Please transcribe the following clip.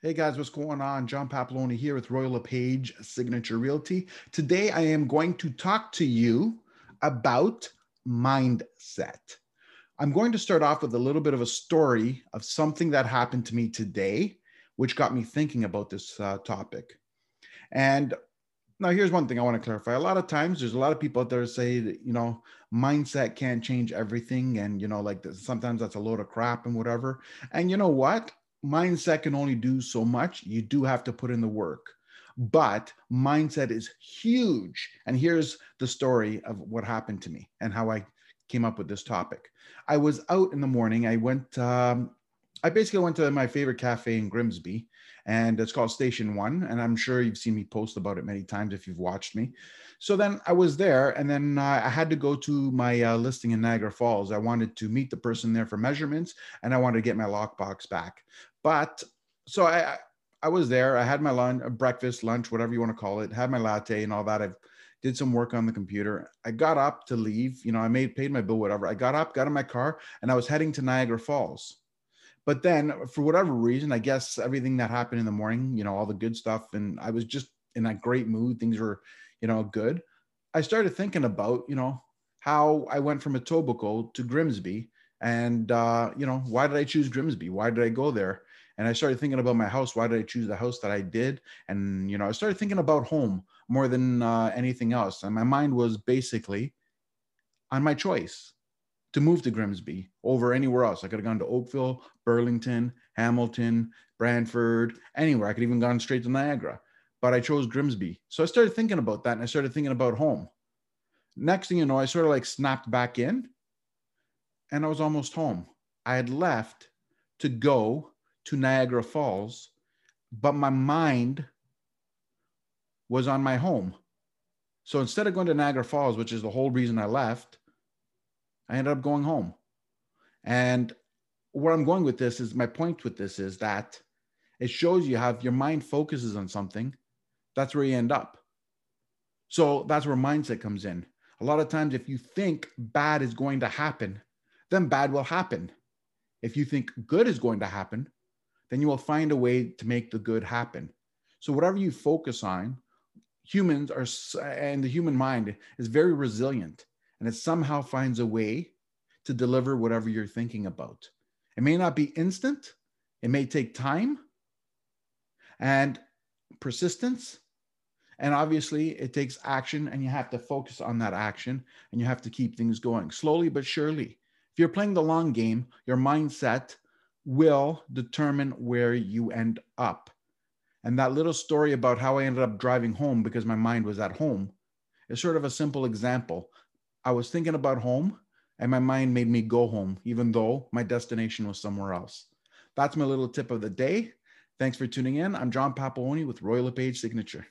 Hey guys, what's going on? John Papaloni here with Royal LePage Signature Realty. Today I am going to talk to you about mindset. I'm going to start off with a little bit of a story of something that happened to me today, which got me thinking about this uh, topic. And now here's one thing I want to clarify. A lot of times there's a lot of people out there say that, you know, mindset can't change everything. And, you know, like sometimes that's a load of crap and whatever. And you know what? Mindset can only do so much. You do have to put in the work. But mindset is huge. And here's the story of what happened to me and how I came up with this topic. I was out in the morning. I went, um, I basically went to my favorite cafe in Grimsby, and it's called Station One. And I'm sure you've seen me post about it many times if you've watched me. So then I was there, and then uh, I had to go to my uh, listing in Niagara Falls. I wanted to meet the person there for measurements, and I wanted to get my lockbox back. But so I, I was there. I had my lunch, breakfast, lunch, whatever you want to call it. Had my latte and all that. I did some work on the computer. I got up to leave. You know, I made paid my bill, whatever. I got up, got in my car, and I was heading to Niagara Falls. But then, for whatever reason, I guess everything that happened in the morning, you know, all the good stuff, and I was just in a great mood. Things were, you know, good. I started thinking about, you know, how I went from Etobicoke to Grimsby, and uh, you know, why did I choose Grimsby? Why did I go there? and I started thinking about my house. Why did I choose the house that I did? And you know, I started thinking about home more than uh, anything else. And my mind was basically on my choice to move to Grimsby over anywhere else. I could have gone to Oakville, Burlington, Hamilton, Brantford, anywhere. I could even gone straight to Niagara, but I chose Grimsby. So I started thinking about that, and I started thinking about home. Next thing you know, I sort of like snapped back in, and I was almost home. I had left to go to Niagara Falls, but my mind was on my home. So instead of going to Niagara Falls, which is the whole reason I left, I ended up going home. And where I'm going with this is my point with this is that it shows you how your mind focuses on something, that's where you end up. So that's where mindset comes in. A lot of times, if you think bad is going to happen, then bad will happen. If you think good is going to happen, then you will find a way to make the good happen. So whatever you focus on, humans are and the human mind is very resilient and it somehow finds a way to deliver whatever you're thinking about. It may not be instant, it may take time and persistence. And obviously, it takes action, and you have to focus on that action and you have to keep things going slowly but surely. If you're playing the long game, your mindset will determine where you end up. And that little story about how I ended up driving home because my mind was at home is sort of a simple example. I was thinking about home and my mind made me go home, even though my destination was somewhere else. That's my little tip of the day. Thanks for tuning in. I'm John Papaloni with Royal LePage Signature.